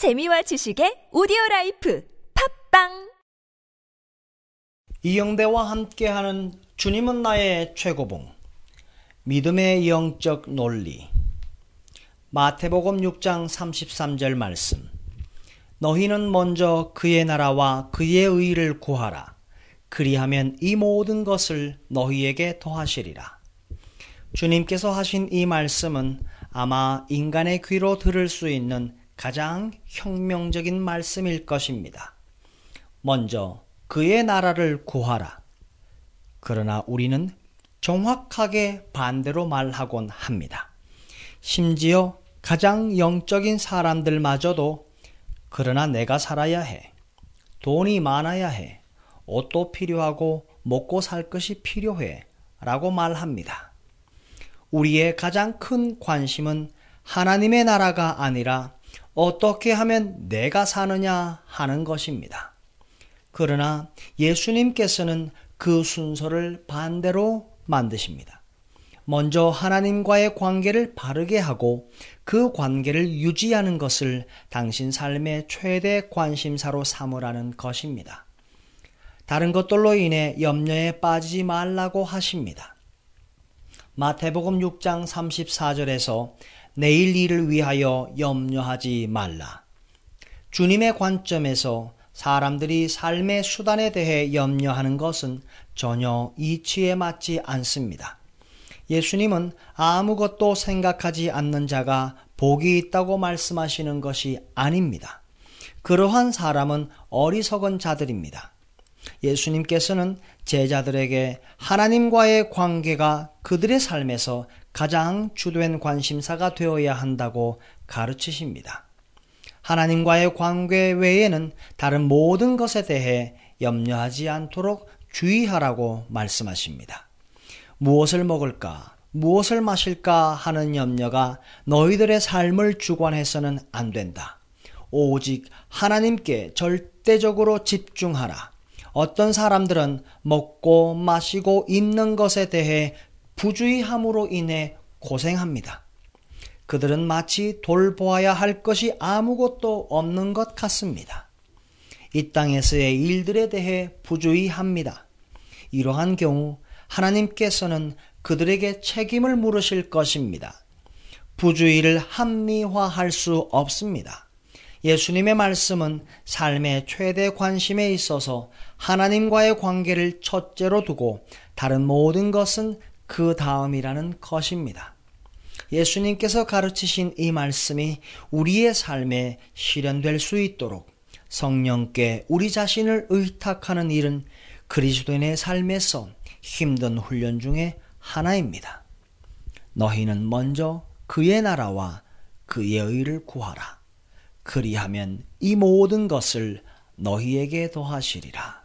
재미와 지식의 오디오 라이프 팟빵! 이영대와 함께하는 주님은 나의 최고봉 믿음의 영적 논리. 마태복음 6장 33절 말씀. 너희는 먼저 그의 나라와 그의 의를 구하라. 그리하면 이 모든 것을 너희에게 더하시리라. 주님께서 하신 이 말씀은 아마 인간의 귀로 들을 수 있는 가장 혁명적인 말씀일 것입니다. 먼저 그의 나라를 구하라. 그러나 우리는 정확하게 반대로 말하곤 합니다. 심지어 가장 영적인 사람들마저도 그러나 내가 살아야 해. 돈이 많아야 해. 옷도 필요하고 먹고 살 것이 필요해. 라고 말합니다. 우리의 가장 큰 관심은 하나님의 나라가 아니라 어떻게 하면 내가 사느냐 하는 것입니다. 그러나 예수님께서는 그 순서를 반대로 만드십니다. 먼저 하나님과의 관계를 바르게 하고 그 관계를 유지하는 것을 당신 삶의 최대 관심사로 삼으라는 것입니다. 다른 것들로 인해 염려에 빠지지 말라고 하십니다. 마태복음 6장 34절에서 내일 일을 위하여 염려하지 말라. 주님의 관점에서 사람들이 삶의 수단에 대해 염려하는 것은 전혀 이치에 맞지 않습니다. 예수님은 아무것도 생각하지 않는 자가 복이 있다고 말씀하시는 것이 아닙니다. 그러한 사람은 어리석은 자들입니다. 예수님께서는 제자들에게 하나님과의 관계가 그들의 삶에서 가장 주된 관심사가 되어야 한다고 가르치십니다. 하나님과의 관계 외에는 다른 모든 것에 대해 염려하지 않도록 주의하라고 말씀하십니다. 무엇을 먹을까, 무엇을 마실까 하는 염려가 너희들의 삶을 주관해서는 안 된다. 오직 하나님께 절대적으로 집중하라. 어떤 사람들은 먹고 마시고 입는 것에 대해 부주의함으로 인해 고생합니다. 그들은 마치 돌보아야 할 것이 아무것도 없는 것 같습니다. 이 땅에서의 일들에 대해 부주의합니다. 이러한 경우 하나님께서는 그들에게 책임을 물으실 것입니다. 부주의를 합리화할 수 없습니다. 예수님의 말씀은 삶의 최대 관심에 있어서 하나님과의 관계를 첫째로 두고 다른 모든 것은 그 다음이라는 것입니다. 예수님께서 가르치신 이 말씀이 우리의 삶에 실현될 수 있도록 성령께 우리 자신을 의탁하는 일은 그리스도인의 삶에서 힘든 훈련 중에 하나입니다. 너희는 먼저 그의 나라와 그의 의를 구하라. 그리하면 이 모든 것을 너희에게 더하시리라.